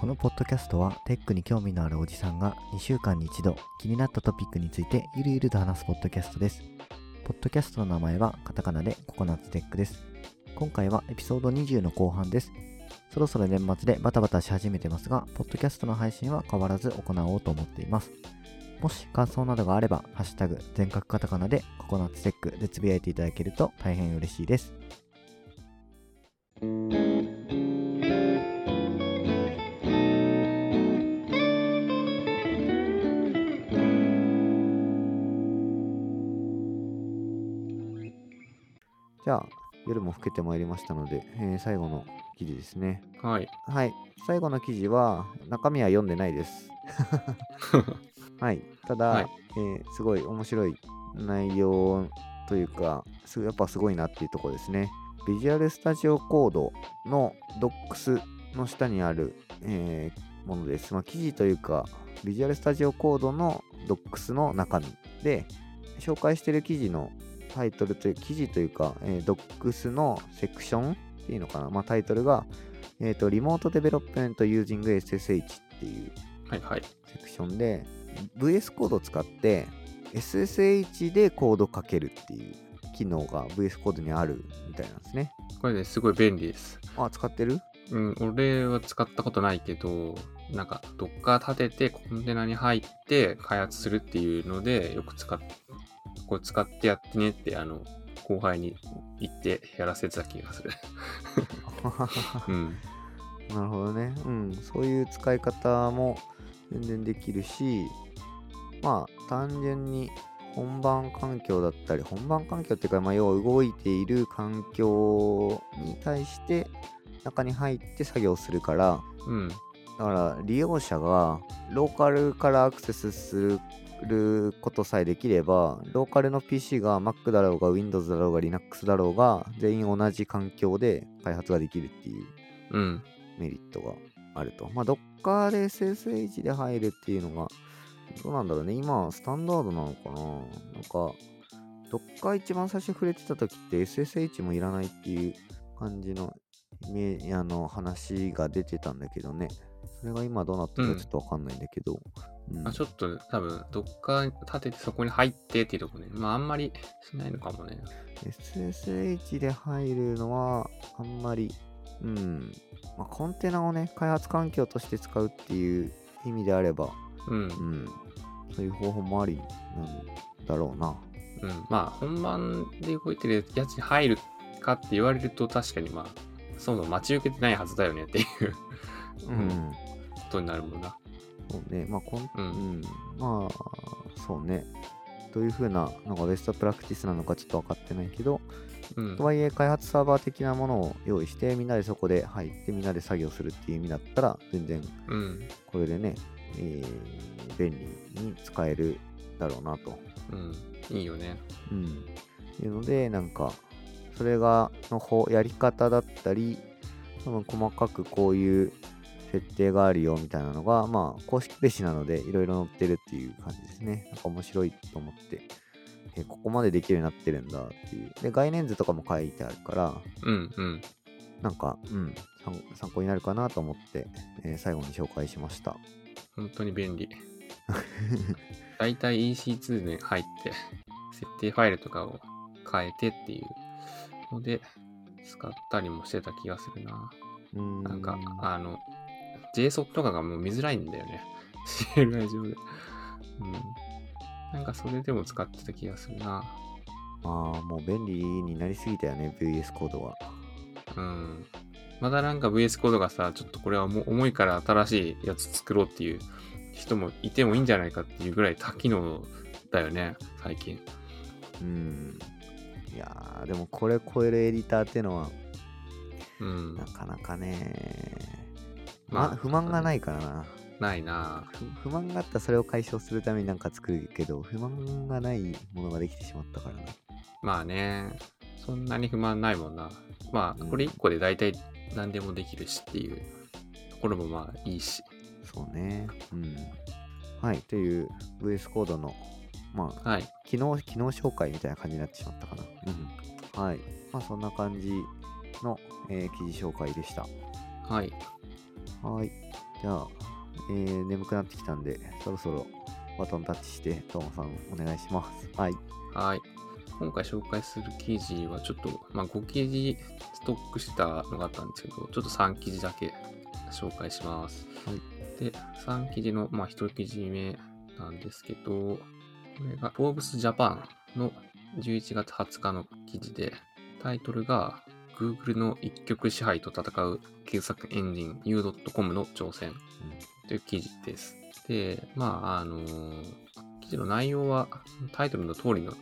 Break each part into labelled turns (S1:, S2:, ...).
S1: このポッドキャストはテックに興味のあるおじさんが2週間に一度気になったトピックについてゆるゆると話すポッドキャストです。ポッドキャストの名前はカタカナでココナッツテックです。今回はエピソード20の後半です。そろそろ年末でバタバタし始めてますが、ポッドキャストの配信は変わらず行おうと思っています。もし感想などがあれば、ハッシュタグ全角カタカナでココナッツテックでつぶやいていただけると大変嬉しいです。じゃあ、夜も更けてまいりましたので、えー最後の記事ですね。
S2: はい。
S1: はい。最後の記事は、中身は読んでないです。はい。ただ、
S2: はい
S1: えーすごい面白い内容というか、すやっぱすごいなっていうところですね。ビジュアルスタジオコードの Docs の下にある、えーものです。まあ、記事というか、ビジュアルスタジオコードの Docs の中身で、紹介している記事のタイトルという、記事というか、えー、Docs のセクションっていうのかな、まあ、タイトルが、えっ、と、 Remote Development using SSH っていう
S2: はいはい。
S1: セクションで、VS Code を使って SSH でコードかけるっていう機能が VS コードにあるみたいなんですね。
S2: これね、すごい便利です。
S1: あ、使ってる？
S2: うん、俺は使ったことないけど、なんか、どっか立ててコンテナに入って開発するっていうので、よく使っ、これ使ってやってねって、あの、後輩に言ってやらせてた気がする。うん。
S1: なるほどね。うん。そういう使い方も全然できるし、まあ、単純に本番環境だったり、本番環境っていうか、まあ、要は動いている環境に対して中に入って作業するから、
S2: うん。
S1: だから利用者がローカルからアクセスするることさえできれば、ローカルの PC が Mac だろうが Windows だろうが Linux だろうが、全員同じ環境で開発ができるっていう
S2: うん。
S1: メリットがあると。まあ、Docker で SSH で入るっていうのが、どうなんだろうね。今、スタンダードなのかななんか、Docker 一番最初触れてた時って SSH もいらないっていう感じのイメージあの話が出てたんだけどね。それが今どうなってるかちょっとわかんないんだけど。うん
S2: あちょっと多分、どっか立ててそこに入ってっていうとこね。まあ、あんまりしないのかもね。
S1: SSH で入るのはあんまり、うん、まあ、コンテナをね、開発環境として使うっていう意味であれば、
S2: うん。
S1: うん、そういう方法もありなんだろうな。
S2: うん、まあ本番で動いてるやつに入るかって言われると確かにまあそもそも待ち受けてないはずだよねっていう
S1: うん、
S2: ことになるもんな。
S1: そうね、まあ、こん、
S2: う
S1: うんん、まあ、そうね。どういう風なのがベストプラクティスなのかちょっと分かってないけど、
S2: うん
S1: と。はいえ開発サーバー的なものを用意して、みんなでそこで入って、みんなで作業するっていう意味だったら、全然
S2: うん。
S1: これでね、えー便利に使えるだろうなと。
S2: うん。いいよね。
S1: うん。いうので、なんか、それが、の方、やり方だったり、多分細かくこういう設定があるよみたいなのが、まあ、公式ページなので、いろいろ載ってるっていう感じですね。なんか面白いと思って、えここまでできるようになってるんだっていう。で、概念図とかも書いてあるから、
S2: うんうん。
S1: なんか、うん、参参考になるかなと思って、えー最後に紹介しました。
S2: 本当に便利。だいたい EC2 で入って設定ファイルとかを変えてっていうので使ったりもしてた気がするな。
S1: ん
S2: なんか、あの、JSON とかがもう見づらいんだよね。CLI 上で。うん。なんかそれでも使ってた気がするな。
S1: ああ、もう便利になりすぎたよね、VS コードは。
S2: うん。まだなんか VS コードがさ、ちょっとこれはもう重いから新しいやつ作ろうっていう人もいてもいいんじゃないかっていうぐらい多機能だよね、最近。
S1: うん。いやー、でもこれ超えるエディターってのは、
S2: うん
S1: な。かなかね、
S2: まあ
S1: ま、不満がないからな。
S2: ないな
S1: ふ不満があったらそれを解消するためになんか作るけど、不満がないものができてしまったからな。
S2: まあね、そんなに不満ないもんな。まあ、
S1: うん
S2: これ1個で大体何でもできるしっていうところもまあいいし。
S1: そうね。うん。はい、という VS コードの、まあ、
S2: はい。
S1: 機能、機能紹介みたいな感じになってしまったかな。うん。はい。まあ、そんな感じの、えー記事紹介でした。
S2: はい。
S1: はい。じゃあ、えー眠くなってきたんで、そろそろバトンタッチして、トーマさんお願いします。はい。
S2: はい。今回紹介する記事はちょっと、まあ、5記事ストックしたのがあったんですけど、ちょっと3記事だけ紹介します。
S1: はい
S2: で、3記事の、まあ、1記事目なんですけど、これが Forbes Japan の11月20日の記事で、タイトルが Google の一極支配と戦う検索エンジン U.com の挑戦という記事です。で、まあ、あの記事の内容はタイトルの通りの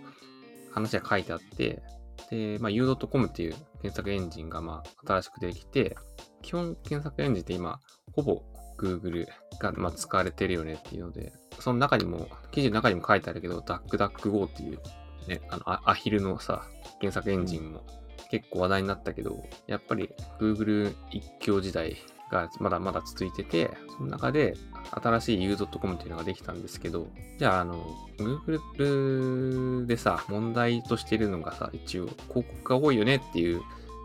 S2: 話が書いてあって、で、まあ、U.com っていう検索エンジンが、まあ、新しくできて、基本検索エンジンって今、ほぼ Google が、まあ、使われてるよねっていうので、その中にも、記事の中にも書いてあるけど、DuckDuckGo っていう、ね、あの、アアヒルのさ、検索エンジンも結構話題になったけど、やっぱり Google 一強時代がまだまだ続いてて、その中で新しい U.com っていうのができたんですけど、じゃあ、あの、Google でさ、問題としてるのがさ、一応広告が多いよねっていう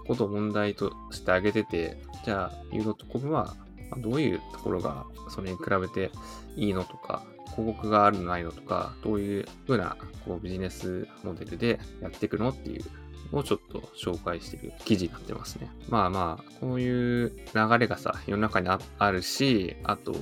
S2: ことを問題として挙げてて、じゃあ U.com はどういうところがそれに比べていいのとか、広告があるのないのとか、どういうふうなこうビジネスモデルでやっていくのっていうをちょっと紹介してる記事になってますね。まあまあ、こういう流れがさ、世の中にああるし、あと、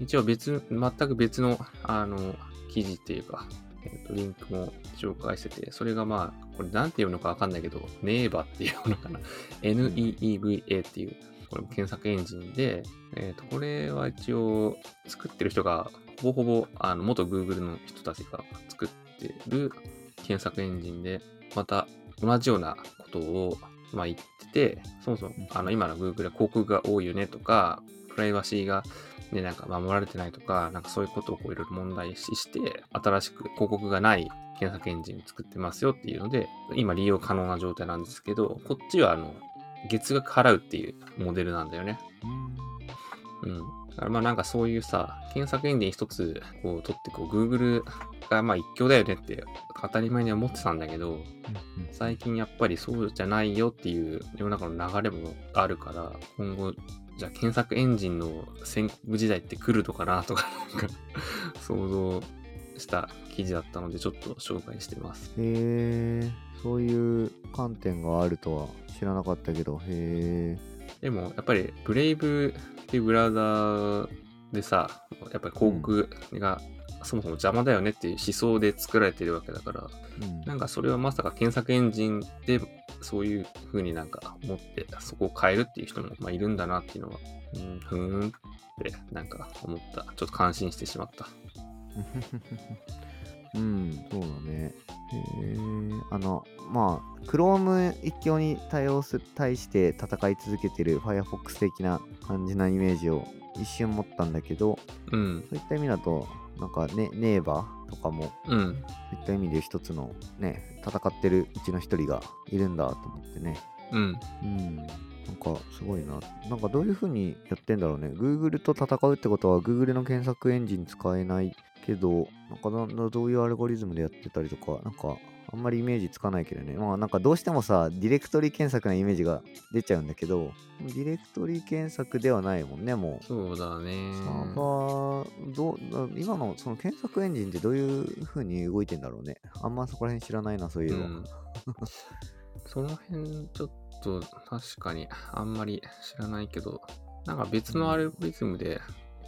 S2: 一応別、全く別の、あの、記事っていうか、えっ、と、リンクも紹介してて、それがまあ、これなんて読むのかわかんないけど、ネーバっていうのかな。NEEVA っていう、これも検索エンジンで、えっ、と、これは一応、作ってる人が、ほぼほぼ、あの、元 Google の人たちが作ってる検索エンジンで、また同じようなことを、まあ、言ってて、そもそも、あの、今の Google は広告が多いよねとか、プライバシーがね、なんか守られてないとか、なんかそういうことをこういろいろ問題視して、新しく広告がない検索エンジンを作ってますよっていうので、今利用可能な状態なんですけど、こっちはあの、月額払うっていうモデルなんだよね。うん。だからまあなんかそういうさ、検索エンジン一つこう取ってこう Google がまあ一強だよねって当たり前に思ってたんだけど、最近やっぱりそうじゃないよっていう世の中の流れもあるから、今後、じゃあ検索エンジンの戦国時代って来るのかなとか、なんか想像した記事だったのでちょっと紹介してます。
S1: へえ、そういう観点があるとは知らなかったけど、へえ。
S2: でもやっぱりブレイブっていうブラウザーでさ、やっぱり広告がそもそも邪魔だよねっていう思想で作られてるわけだから、
S1: うん
S2: なんかそれはまさか検索エンジンでそういう風になんか思ってそこを変えるっていう人もまあいるんだなっていうのは、うん、ふーんってなんか思った。ちょっと感心してしまった。
S1: うん、そうだね。へえ、あの、まあ、Chrome 一強に対応す対して戦い続けてる Firefox 的な感じなイメージを一瞬持ったんだけど、
S2: うん。
S1: そういった意味だと、なんかね、ネーバーとかも、
S2: うん。
S1: そういった意味で一つのね、戦ってるうちの一人がいるんだと思ってね。
S2: うん。
S1: うん。なんかすごいな。なんかどういう風にやってんだろうね。Google と戦うってことは Google の検索エンジン使えないけど、なんかどういうアルゴリズムでやってたりとか、なんかあんまりイメージつかないけどね。まあなんかどうしてもさ、ディレクトリ検索なイメージが出ちゃうんだけど、ディレクトリ検索ではないもんね、もう。
S2: そうだね。
S1: サーバー、ど今のその検索エンジンってどういう風に動いてんだろうね。あんまそこら辺知らないな、そういうえば。
S2: ん。その辺ちょっと確かにあんまり知らないけど、なんか別のアルゴリズムで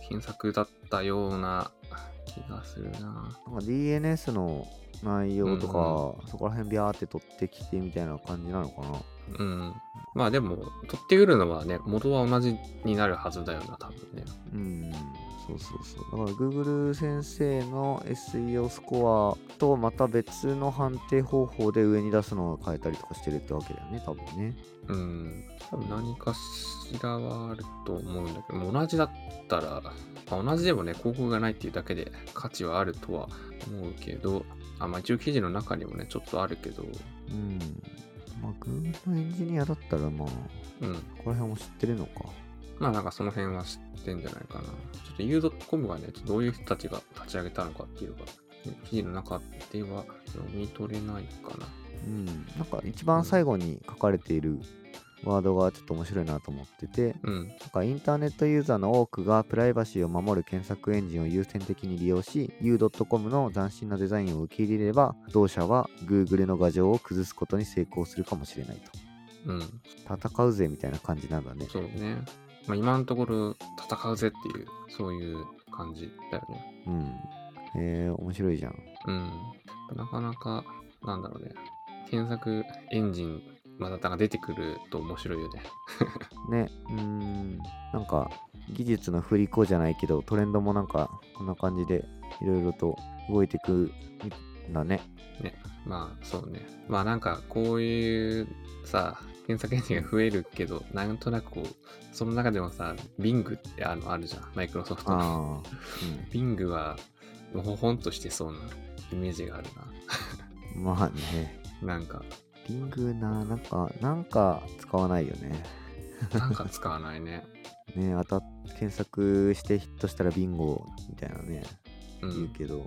S2: 検索だったような気がするな。
S1: なんか DNS の内容とか、そこら辺ビャーって取ってきてみたいな感じなのかな。
S2: うん。まあでも、取ってくるのはね、元は同じになるはずだよな、多分ね。
S1: うん、そうそうそう。だから Google 先生の SEO スコアとまた別の判定方法で上に出すのを変えたりとかしてるってわけだよね、多分ね。
S2: うん。多分何かしらはあると思うんだけど、同じだったら、まあ、同じでもね、広告がないっていうだけで価値はあるとは思うけど、あ、まあ一応記事の中にもね、ちょっとあるけど、
S1: うん。まあ Google のエンジニアだったらまあ、
S2: うん。
S1: ここら辺も知ってるのか。
S2: まあなんかその辺は知ってんじゃないかな。ちょっと U.com がね、どういう人たちが立ち上げたのかっていうのが、ね、記事の中では読み取れないかな。
S1: うん。なんか一番最後に書かれているワードがちょっと面白いなと思ってて、
S2: うん。
S1: なんかインターネットユーザーの多くがプライバシーを守る検索エンジンを優先的に利用し、U.com の斬新なデザインを受け入れれば、同社は Google の牙城を崩すことに成功するかもしれないと。
S2: うん。
S1: 戦うぜみたいな感じなんだね。
S2: そうね。まあ今のところ戦うぜっていう、そういう感じだよね。
S1: うん。えー、面白いじゃん。
S2: うん。なかなか、なんだろうね。検索エンジン、またが出てくると面白いよね。
S1: ね、うーん。なんか、技術の振り子じゃないけど、トレンドもなんか、こんな感じで、いろいろと動いてくんだね。
S2: まあそうね。まあなんかこういうさ、検索エンジンが増えるけど、なんとなくこう、その中でもさ、Bing ってあのあるじゃん。マイクロソフトの。
S1: ああ。
S2: Bing は、のほほんとしてそうなイメージがある
S1: うん。まあね。
S2: な。なんか、
S1: リングな、なんか、なんか使わないよね。
S2: なんか使わないね。
S1: ね、当たっ検索してヒットしたらビンゴみたいなね、
S2: う。
S1: 言うんけど、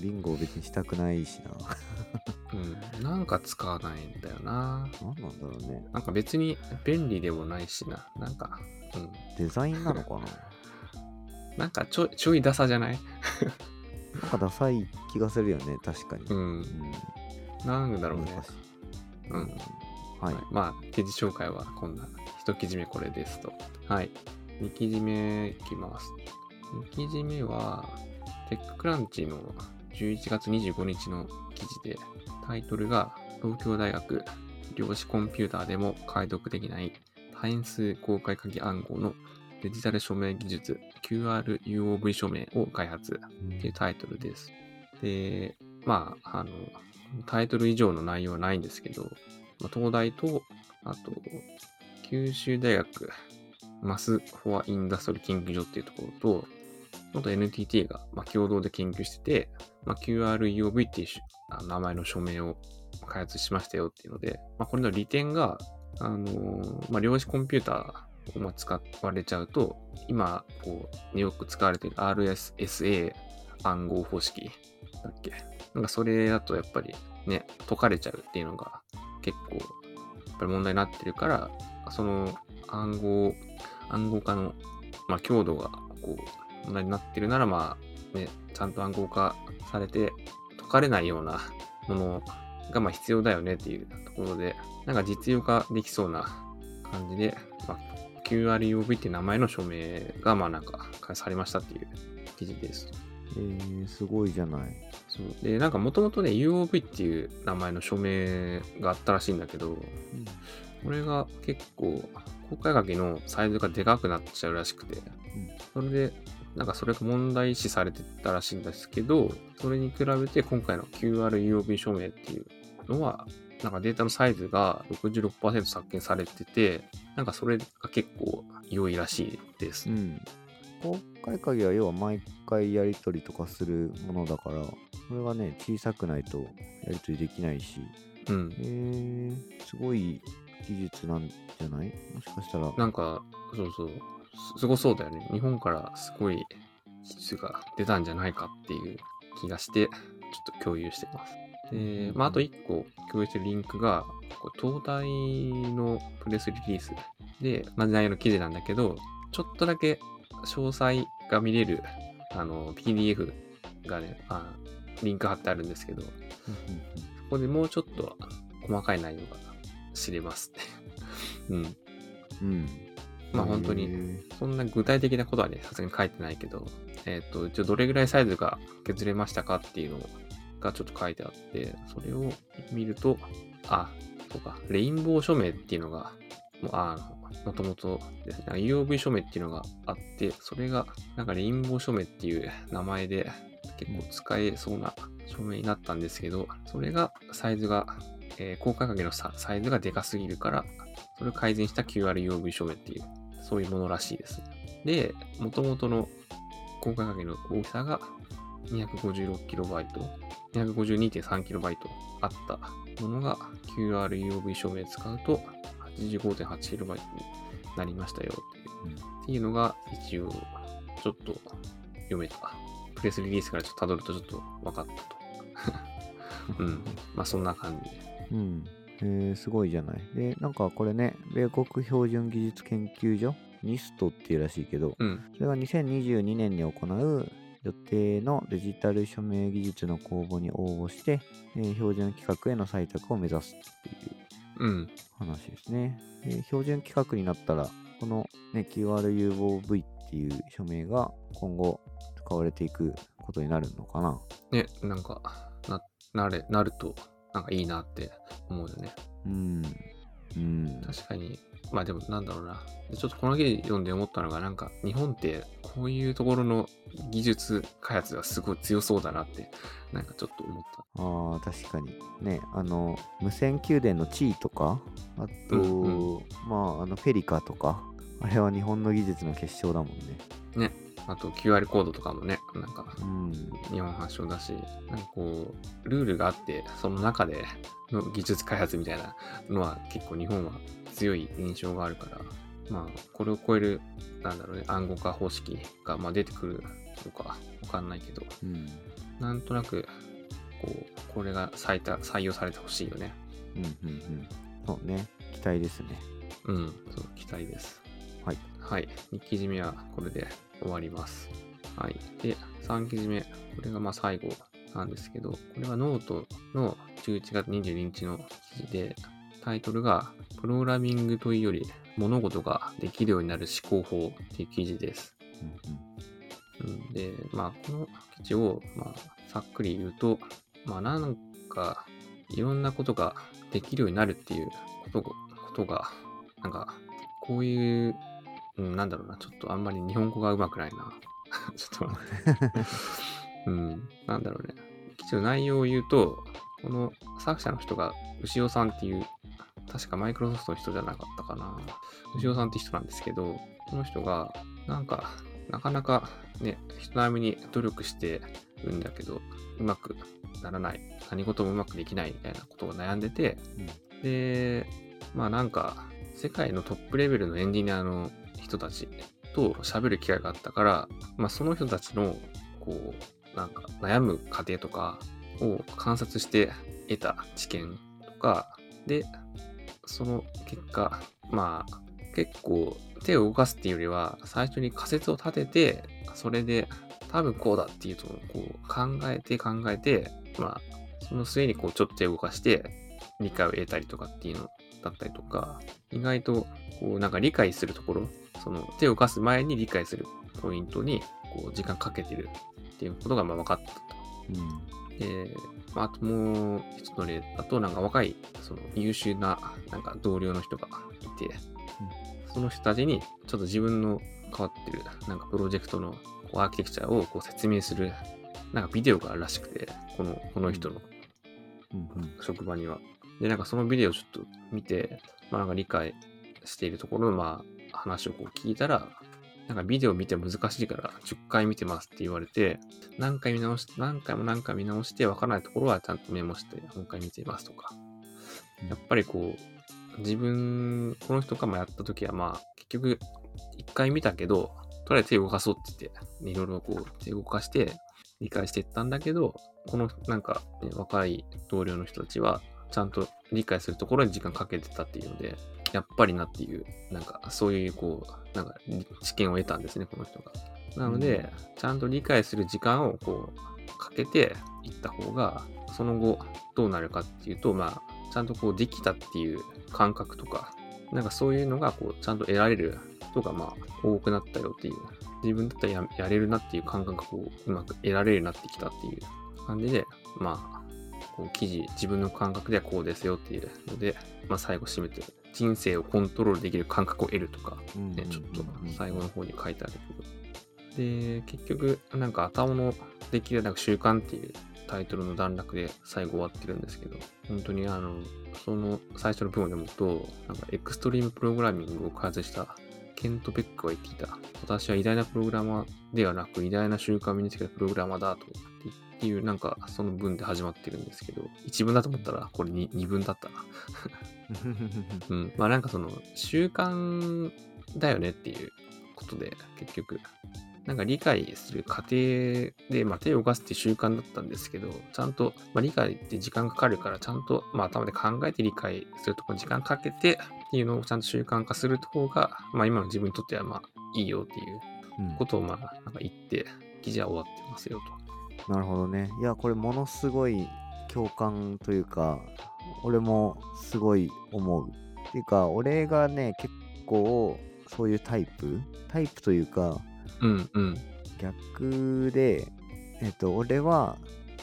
S1: ビンゴ別にしたくないしな。
S2: うん。なんか使わないんだよな。
S1: なんなんだろうね。
S2: なんか別に便利でもないしな。なんか、うん。
S1: デザインなのかな？
S2: なんかちょい、ちょいダサじゃない？
S1: なんかダサい気がするよね、確かに。
S2: う。
S1: うんん。
S2: なんだろうね
S1: 難。しい。
S2: うん。
S1: はい。
S2: はいまあ、記事紹介はこんな、一記事目これですと。はい。二記事目いきます。二記事目は、テッククランチの11月25日の記事で、タイトルが、東京大学量子コンピューターでも解読できない多変数公開鍵暗号のデジタル署名技術 QRUOV 署名を開発っていうタイトルです。で、まあ、あの、タイトル以上の内容はないんですけど、まあ、東大と、あと、九州大学マスフォアインダストリー研究所っていうところと、あと NTT が、まあ、共同で研究してて、まあ、QREOV っていう名前の署名を開発しましたよっていうので、まあ、これの利点が、あのーまあ、量子コンピューターを使われちゃうと、今、こう、よく使われている RSSA 暗号方式だっけ？なんかそれだとやっぱりね、解かれちゃうっていうのが結構、やっぱり問題になってるから、その暗号、暗号化の、まあ、強度がこう問題になってるなら、まあ、ね、ちゃんと暗号化されて解かれないようなものがまあ必要だよねっていうところで、なんか実用化できそうな感じで、まあ、QREOV っていう名前の署名がまあなんか開発されましたっていう記事です。
S1: えー、すごいじゃない。
S2: そうで、なんかもともとね、UOV っていう名前の署名があったらしいんだけど、これが結構、公開鍵のサイズがでかくなっちゃうらしくて、それで、なんかそれが問題視されてたらしいんですけど、それに比べて今回の QRUOV 署名っていうのは、なんかデータのサイズが66%削減されてて、なんかそれが結構良いらしいです
S1: う。ん。公開鍵は要は毎回やり取りとかするものだから、これがね、小さくないとやり取りできないし、
S2: うん。
S1: えー、すごい技術なんじゃない？もしかしたら、
S2: なんか、そうそう、すごそうだよね。日本からすごい技術が出たんじゃないかっていう気がして、ちょっと共有してます。で、まあ、あと一個共有してるリンクが、これ東大のプレスリリースで、同じ内容の記事なんだけど、ちょっとだけ詳細が見れる、あの、PDF がね、あリンク貼ってあるんですけど、そこでもうちょっと細かい内容が知れますって。うん。
S1: うん。
S2: まあ本当に。そんな具体的なことはね、さすがに書いてないけど、えっ、と、一応どれぐらいサイズが削れましたかっていうのがちょっと書いてあって、それを見ると、あ、そうか、レインボー署名っていうのが、もうあもともとですね、UOV 署名っていうのがあって、それが、なんかレインボー署名っていう名前で結構使えそうな署名になったんですけど、それがサイズが、えー、公開鍵のササイズがでかすぎるから、それを改善した QRUOV 署名っていうそういうものらしいです。で、元々の公開鍵の大きさが 256KB、252.3KB あったものが QRUOV 証明使うと 85.8KB になりましたよっていうっていうのが一応ちょっと読めた。プレスリリースからちょっと辿るとちょっと分かったと。うん。まあそんな感じで。
S1: うん。えー、すごいじゃない。で、なんかこれね、米国標準技術研究所、ニストっていうらしいけど、
S2: うん。
S1: それが2022年に行う予定のデジタル署名技術の公募に応募して、えー標準規格への採択を目指すっていう
S2: うん。
S1: 話ですね。で標準規格になったら、この、ね、QRUOV っていう署名が今後使われていくことになるのかな。
S2: ね、なんか、な、なれ、なると、なんかいいなって思うよね。
S1: うん。うん。
S2: 確かに。まあでもなんだろうな。でちょっとこの記事読んで思ったのが、なんか日本ってこういうところの技術開発がすごい強そうだなって、なんかちょっと思った。
S1: ああ、確かに。ね、あの、無線宮殿の地位とか、あと、
S2: うん
S1: まあ、あの、フェリカとか、あれは日本の技術の結晶だもんね。
S2: あと QR コードとかもね、なんか
S1: うん。
S2: 日本発祥だし、なんかこう、ルールがあって、その中での技術開発みたいなのは結構日本は強い印象があるから、まあ、これを超える、なんだろうね、暗号化方式がまあ出てくるのかわかんないけど、
S1: うん。
S2: なんとなく、こう、これが採た採用されてほしいよね。
S1: うん、うん、うん。そうね。期待ですね。
S2: うん、そう、期待です。
S1: はい。
S2: はい。2記事目はこれで終わります。はい。で、3記事目。これがまあ最後なんですけど、これはノートの11月22日の記事で、タイトルが、プログラミングというより物事ができるようになる思考法っていう記事です。
S1: うん、
S2: うんで、まあ、この記事を、まあ、さっくり言うと、まあ、なんか、いろんなことができるようになるっていうことが、ことがなんか、こういう、うん、なんだろうな、ちょっとあんまり日本語がうまくないな。ちょっと待って。うん、なんだろうね。記事の内容を言うと、この作者の人が牛尾さんっていう、確かマイクロソフトの人じゃなかったかな。牛尾さんって人なんですけど、この人が、なんか、なかなかね、人並みに努力してるんだけど、うまくならない。何事もうまくできないみたいなことを悩んでて、で、まあなんか、世界のトップレベルのエンジニアの人たちと喋る機会があったから、まあその人たちの、こう、なんか悩む過程とかを観察して得た知見とか、で、その結果、まあ結構手を動かすっていうよりは、最初に仮説を立てて、それで多分こうだっていうとこう考えて考えて、まあその末にこうちょっと手を動かして理解を得たりとかっていうのだったりとか、意外とこうなんか理解するところ、その手を動かす前に理解するポイントにこう時間かけてるっていうことがまあ分かったと。
S1: うん。
S2: で、まあ、あともう一つの例だと、なんか若い、その優秀な、なんか同僚の人がいて、その人たちに、ちょっと自分の変わってる、なんかプロジェクトのこうアーキテクチャをこう説明する、なんかビデオがあるらしくて、この、この人の
S1: うん。うん。
S2: 職場には。で、なんかそのビデオをちょっと見て、まあなんか理解しているところの、まあ話をこう聞いたら、なんかビデオ見て難しいから10回見てますって言われて、何回見直し、何回も何回見直して分からないところはちゃんとメモして、もう一回見ていますとか。やっぱりこう、自分、この人がまあやった時はまあ、結局、一回見たけど、とりあえず手動かそうって言って、いろいろこう手動かして理解していったんだけど、このなんか、ね、若い同僚の人たちは、ちゃんと理解するところに時間かけてたっていうので、やっぱりなっていう、なんかそういうこう、なんか知見を得たんですね、この人が。なので、ちゃんと理解する時間をこう、かけていった方が、その後どうなるかっていうと、まあ、ちゃんとこうできたっていう感覚とか、なんかそういうのがこう、ちゃんと得られる人がまあ、多くなったよっていう、自分だったらややれるなっていう感覚をうまく得られるようになってきたっていう感じで、まあ、こう記事、自分の感覚ではこうですよっていうので、まあ最後締めて、人生をコントロールできる感覚を得るとか、
S1: うん。
S2: ね、ちょっと
S1: うん
S2: 最後の方に書いてあるけど。で、結局、なんか頭のできるなんか習慣っていうタイトルの段落で最後終わってるんですけど、本当にあの、その最初の文を読むと、なんかエクストリームプログラミングを開発したケント・ベックは言っていた。私は偉大なプログラマーではなく、偉大な習慣を身につけたプログラマーだと。っていう、なんか、その文で始まってるんですけど、一文だと思ったら、これに二文だったな。うん。まあなんかその、習慣だよねっていうことで、結局。なんか理解する過程で、まあ、手を動かすって習慣だったんですけど、ちゃんと、まあ、理解って時間かかるから、ちゃんと、まあ、頭で考えて理解するところに時間かけてっていうのをちゃんと習慣化する方が、まあ、今の自分にとっては、まあ、いいよっていう
S1: うん
S2: ことを、まあ、なんか言って、記事は終わってますよと。
S1: なるほどね。いや、これものすごい共感というか、俺もすごい思う。っていうか、俺がね、結構そういうタイプ？タイプというか、
S2: うんうん。
S1: 逆で、えっと、俺は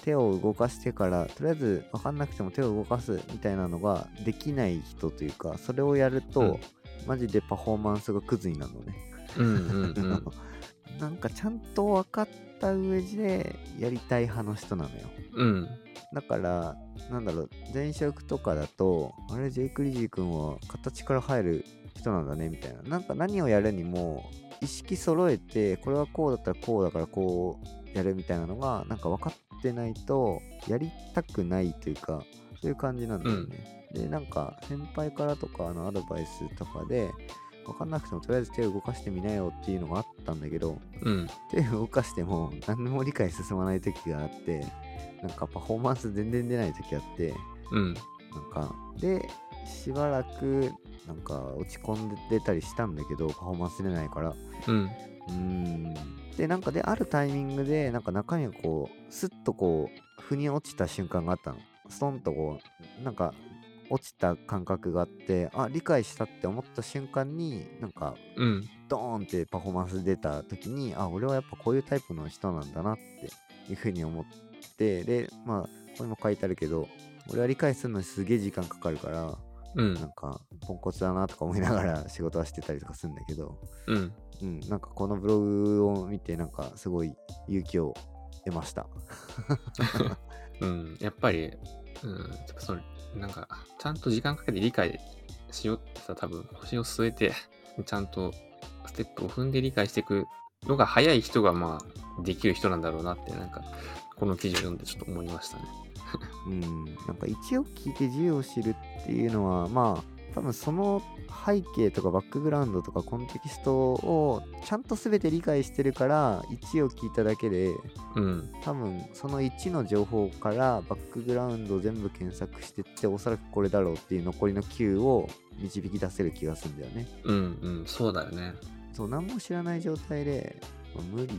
S1: 手を動かしてから、とりあえず分かんなくても手を動かすみたいなのができない人というか、それをやると、
S2: うん
S1: マジでパフォーマンスがクズになるのね。
S2: うんうんうん。
S1: なんかちゃんと分かった上でやりたい派の人なのよ。
S2: うん。
S1: だから、なんだろう、前職とかだと、あれ、ジェイク・リジー君は形から入る人なんだね、みたいな。なんか何をやるにも、意識揃えて、これはこうだったらこうだからこうやるみたいなのが、なんか分かってないと、やりたくないというか、そういう感じなんだよね。で、なんか、先輩からとかのアドバイスとかで、分かんなくてもとりあえず手を動かしてみなよっていうのがあったんだけど、
S2: うん。
S1: 手を動かしても何も理解進まない時があってなんかパフォーマンス全然出ない時あって
S2: うん。
S1: なんかでしばらくなんか落ち込んでたりしたんだけどパフォーマンス出ないからう
S2: うん。
S1: ーんでなんかであるタイミングでなんか中身がこうスッとこう腑に落ちた瞬間があったのストンとこうなんか落ちた感覚があってあ理解したって思った瞬間になんか
S2: うん。
S1: ドーンってパフォーマンス出た時にあ俺はやっぱこういうタイプの人なんだなっていうふうに思ってでまあここにも書いてあるけど俺は理解するのにすげえ時間かかるから
S2: うん
S1: なん。かポンコツだなとか思いながら仕事はしてたりとかするんだけど
S2: うん。
S1: うんなんかこのブログを見てなんかすごい勇気を得ました
S2: うん。やっぱり、うん。やっぱその、なんか、ちゃんと時間かけて理解しようってさ、多分、腰を据えて、ちゃんとステップを踏んで理解していくのが早い人が、まあ、できる人なんだろうなって、なんか、この記事を読んでちょっと思いましたね。
S1: うんなんか一を聞いて10を知るっていうのはまあ多分その背景とかバックグラウンドとかコンテキストをちゃんと全て理解してるから1を聞いただけで
S2: うん。
S1: 多分その1の情報からバックグラウンドを全部検索してっておそらくこれだろうっていう残りの9を導き出せる気がするんだよね
S2: うん。うん。そうだよね。
S1: そう何も知らない状態で、まあ無理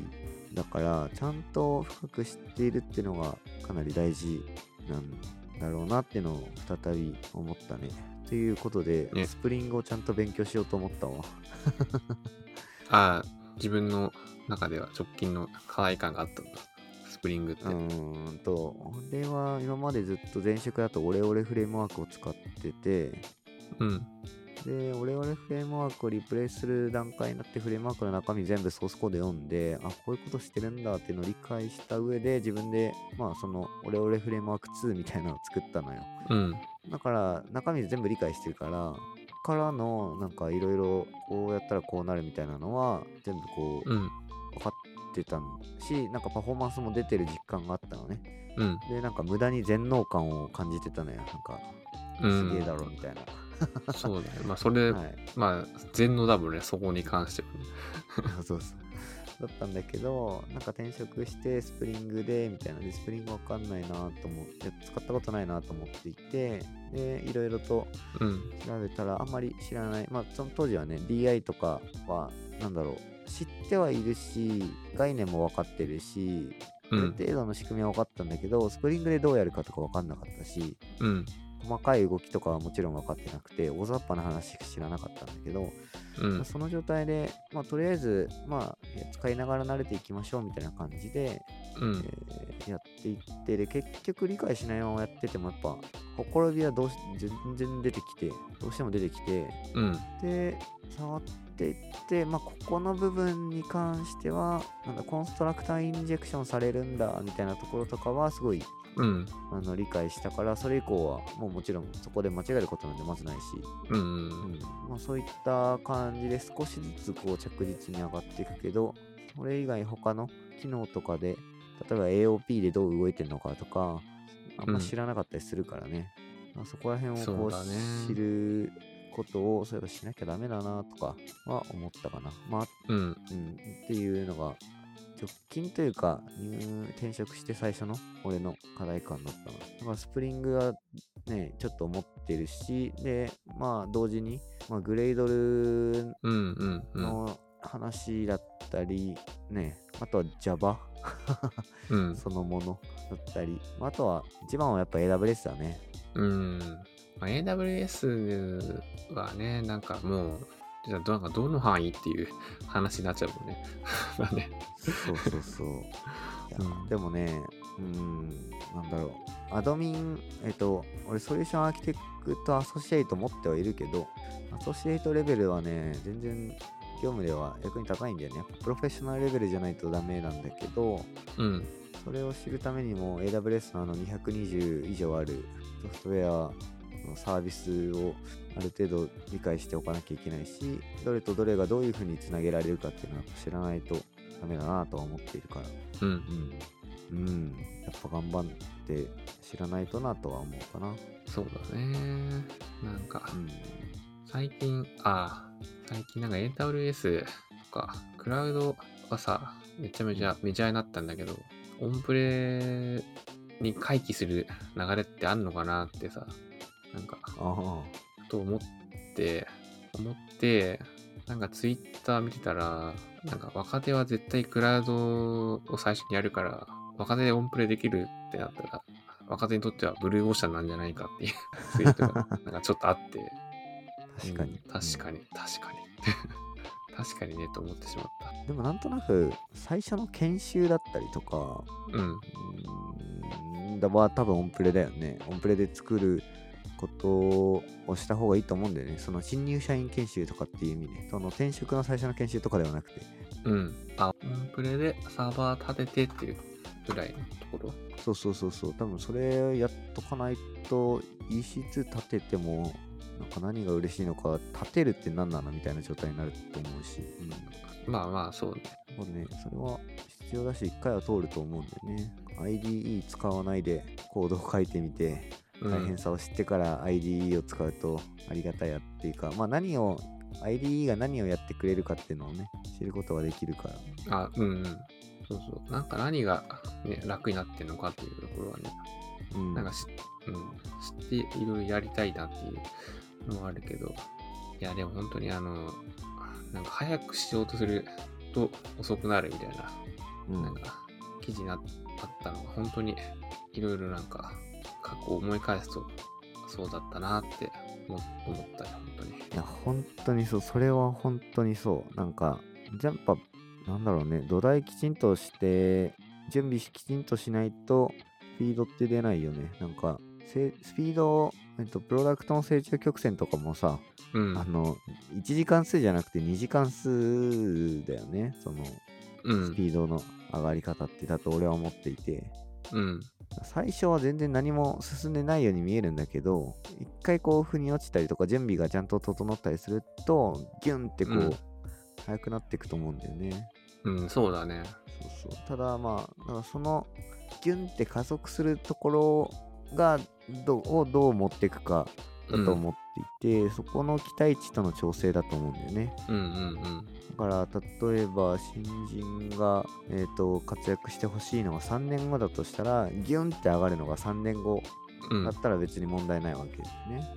S1: だからちゃんと深く知っているっていうのがかなり大事なんだろうなっていうのを再び思ったねということで、
S2: ね
S1: スプリングをちゃんと勉強しようと思ったわ
S2: ああ、自分の中では直近の課題感があったんだ。スプリングって。
S1: うーんと俺は今までずっと前職だとオレオレフレームワークを使ってて
S2: うん。
S1: で、オレオレフレームワークをリプレイする段階になってフレームワークの中身全部ソースコード読んで、あ、こういうことしてるんだっていうのを理解した上で自分で、まあそのオレオレフレームワーク2みたいなのを作ったのよ。
S2: うん。
S1: だから中身全部理解してるから、からのなんかいろいろこうやったらこうなるみたいなのは全部こう
S2: うん。
S1: 分かってたし、なんかパフォーマンスも出てる実感があったのね。
S2: うん。
S1: で、なんか無駄に全能感を感じてたのよ。なんか、
S2: うん
S1: すげえだろみたいな。
S2: そうだね。まあ、それ、
S1: はい。
S2: まあ、全能ダブルね、そこに関してはね。
S1: そうそう。だったんだけど、なんか転職してスプリングでみたいなで、スプリングわかんないなと思って、使ったことないなと思っていて、で、いろいろと
S2: うん。
S1: 調べたらあんまり知らない。まあ、その当時はね、DI とかは、なんだろう、知ってはいるし、概念も分かってるし、ある
S2: うん。
S1: 程度の仕組みは分かったんだけど、スプリングでどうやるかとか分かんなかったし、
S2: うん。
S1: 細かい動きとかはもちろん分かってなくて、大雑把な話しか知らなかったんだけど、
S2: うん
S1: まあ。その状態で、まあ、とりあえず、まあ、使いながら慣れていきましょうみたいな感じで、
S2: うん。
S1: えーやっていって、で、結局理解しないままやってても、やっぱ、ほころびはどうし全然出てきて、どうしても出てきて、
S2: うん。
S1: で、触っていって、まあ、ここの部分に関しては、なんだ、コンストラクターインジェクションされるんだ、みたいなところとかは、すごい、
S2: うん。
S1: あの理解したから、それ以降は、もうもちろんそこで間違えることなんてまずないし、
S2: うん。
S1: うんまあ、そういった感じで少しずつこう着実に上がっていくけど、それ以外他の機能とかで、例えば AOP でどう動いてるのかとか、あんま知らなかったりするからね。まあ、そこら辺をこう知ることをそういえばしなきゃダメだなとかは思ったかな。まあ、
S2: うん。
S1: うん、っていうのが直近というか入転職して最初の俺の課題感だったな。だからスプリングはね、ちょっと思ってるし、で、まあ同時に、まあ、グレイドル。の話だったり、ね、あとは Java
S2: うん。
S1: そのものだったり、あとは一番はやっぱ AWS だね。
S2: うん。まあ、AWS はね、なんかもう、じゃあどなんかどの範囲っていう話になっちゃうもんね。まあね。
S1: そうそうそう。
S2: うん
S1: でもね、うん、なんだろう。アドミン、えっと、俺、ソリューションアーキテクトアソシエイト持ってはいるけど、アソシエイトレベルはね、全然業務では役に高いんだよね。プロフェッショナルレベルじゃないとダメなんだけど、
S2: うん。
S1: それを知るためにも AWS のあの220以上あるソフトウェアのサービスをある程度理解しておかなきゃいけないし、どれとどれがどういうふうにつなげられるかっていうのは知らないとダメだなとは思っているから。
S2: うん。
S1: うん。うん。やっぱ頑張って知らないとなとは思うかな。
S2: そうだね。なんか、
S1: うん。
S2: 最近、ああ、最近なんか AWS とか、クラウドがさ、めちゃめちゃメジャーになったんだけど、オンプレに回帰する流れってあんのかなってさ、なんか、
S1: あ
S2: と思って、思って、なんかツイッター見てたら、なんか若手は絶対クラウドを最初にやるから、若手でオンプレできるってなったら、若手にとってはブルーオーシャンなんじゃないかっていう ツイートがなんかちょっとあって、
S1: あ、確かに。
S2: うん確かに、確かに。確かにね、と思ってしまっ
S1: うんでもなんとなく最初の研修だったりとか、
S2: た。うん。
S1: うーんだは多分オンプレだよね。オンプレで作ることをした方がいいと思うんだよね。その新入社員研修とかっていう意味で、その転職の最初の研修とかではなくて。
S2: うん。あ、プレでサーバー立ててっていうぐらいのところ？
S1: そうそうそうそう。多分それやっとかないと EC2 立てても、なんか何が嬉しいのか、立てるって何なのみたいな状態になると思うし。うん。
S2: まあまあ、そうね。
S1: そうね、それは必要だし、一回は通ると思うんだよね。IDE 使わないでコードを書いてみて、
S2: うん
S1: 大変さを知ってから IDE を使うとありがたやっていうか、まあ何を、IDE が何をやってくれるかっていうのをね、知ることができるから。
S2: あ、うんうん。そうそう。なんか何が、ね、楽になってんのかっていうところはね、
S1: うん。
S2: なんかし、うん、知っていろいろやりたいなっていうのはあるけど、いや、でも本当にあの、なんか早くしようとすると遅くなるみたいな、
S1: うん
S2: なんか記事になあったのが本当にいろいろなんか過去を思い返すとそうだったなって思思ったよ、本当に。
S1: いや、本当にそう、それは本当にそう。なんか、やっぱ、なんだろうね、土台きちんとして、準備きちんとしないと、スピードって出ないよね。なんか、せスピード、えっと、プロダクトの成長曲線とかもさ、
S2: うん。
S1: あの、1時間数じゃなくて2時間数だよね。その、
S2: うん
S1: ス。ピードの上がり方ってだと俺は思っていて、
S2: うん。
S1: 最初は全然何も進んでないように見えるんだけど、一回こう腑に落ちたりとか準備がちゃんと整ったりすると、ギュンってこう、
S2: うん
S1: 速くなっていくと思うんだよね。
S2: うん、そうだね。
S1: そうそう。ただまあ、だからそのギュンって加速するところがどをどう持っていくかだと思っていて、そこの期待値との調整だと思うんだよね。
S2: うんうん
S1: だから例えば新人が、えー、と活躍してほしいのが3年後だとしたらギュンって上がるのが3年後
S2: うん。うん。
S1: だったら別に問題ないわけですね。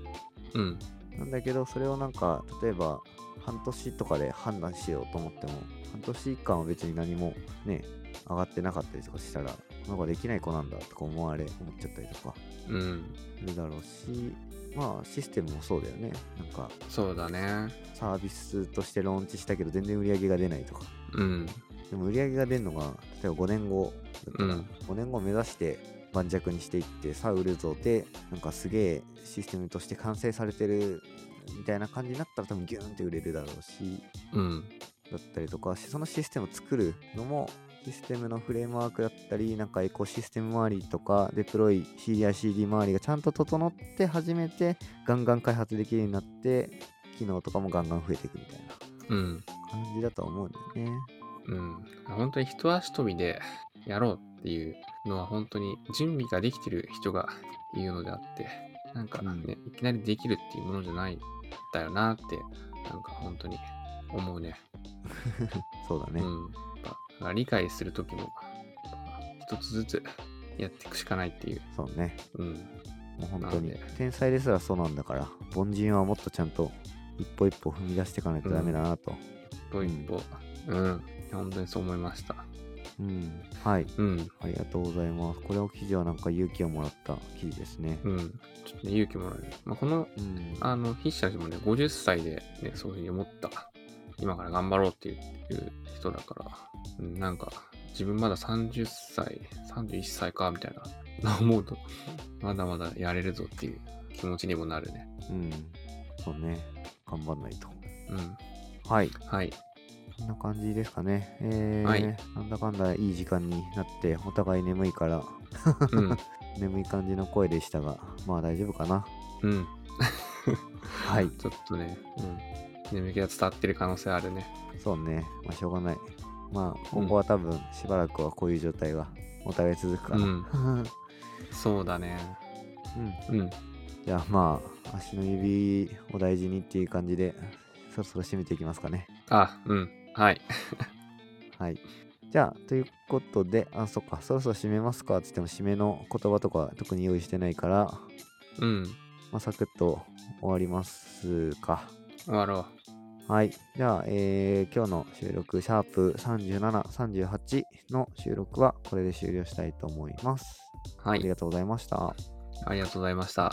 S2: うん。
S1: なんだけどそれをなんか例えば半年とかで判断しようと思っても半年間は別に何もね上がってなかったりとかしたらなんかできない子なんだとか思われ思っちゃったりとか
S2: うん。
S1: するだろうしまあシステムもそうだよねなんか
S2: そうだね。
S1: サービスとしてローンチしたけど全然売り上げが出ないとか
S2: うん。
S1: でも売り上げが出るのが、例えば5年後だったら、
S2: うん
S1: 5年後目指して盤石にしていって、さあ売るぞで、なんかすげえシステムとして完成されてるみたいな感じになったら多分ギューンって売れるだろうし、
S2: うん。
S1: だったりとか、そのシステムを作るのも、システムのフレームワークだったり、なんかエコシステム周りとか、デプロイ、CI/CD 周りがちゃんと整って初めてガンガン開発できるようになって、機能とかもガンガン増えていくみたいな
S2: うん。
S1: 感じだと思うんだよね。
S2: うん。本当に一足飛びでやろうっていうのは本当に準備ができてる人が言うのであって、なんか
S1: うん
S2: ね、いきなりできるっていうものじゃないんだよなって、なんか本当に思うね。
S1: そうだね。
S2: うん。やっぱだから理解するときも、一つずつやっていくしかないっていう。
S1: そうね。
S2: うん。
S1: もう本当に。天才ですらそうなんだから、凡人はもっとちゃんと一歩一歩踏み出していかないとダメだなと。
S2: 一歩一歩。うん。本当にそう思いました。
S1: うん。はい。
S2: うん。
S1: ありがとうございます。これを記事はなんか勇気をもらった記事ですね。
S2: うん。ちょっとね、勇気もらえる。まあ、この、
S1: うん。
S2: あの、筆者もね、50歳でね、そういうふうに思った。今から頑張ろうっていう人だから、うん、なんか、自分まだ30歳、31歳か、みたいな、思うと、まだまだやれるぞっていう気持ちにもなるね。
S1: うん。そうね。頑張んないと。
S2: うん。
S1: はい。
S2: はい。
S1: こんな感じですかね。えー、
S2: はい
S1: なんだかんだいい時間になって、お互い眠いから、
S2: うん。
S1: 眠い感じの声でしたが、まあ大丈夫かな。
S2: うん。
S1: はい。
S2: ちょっとね、うん。眠気が伝わってる可能性あるね。
S1: そうね。まあしょうがない。まあ今後は多分しばらくはこういう状態がお互い続くかな。うん。
S2: そうだね。うん。
S1: じゃあまあ、足の指を大事にっていう感じで、そろそろ締めていきますかね。
S2: あ、うん。はい。
S1: はい。じゃあ、ということで、あ、そっか、そろそろ締めますかって言っても、締めの言葉とか特に用意してないから、
S2: うん。
S1: まあ、サクッと終わりますか。
S2: 終わろ
S1: はい。じゃあ、えー今日の収録、シャープ37、38の収録はこれで終了したいと思います。
S2: う。はい。
S1: ありがとうございました。
S2: ありがとうございました。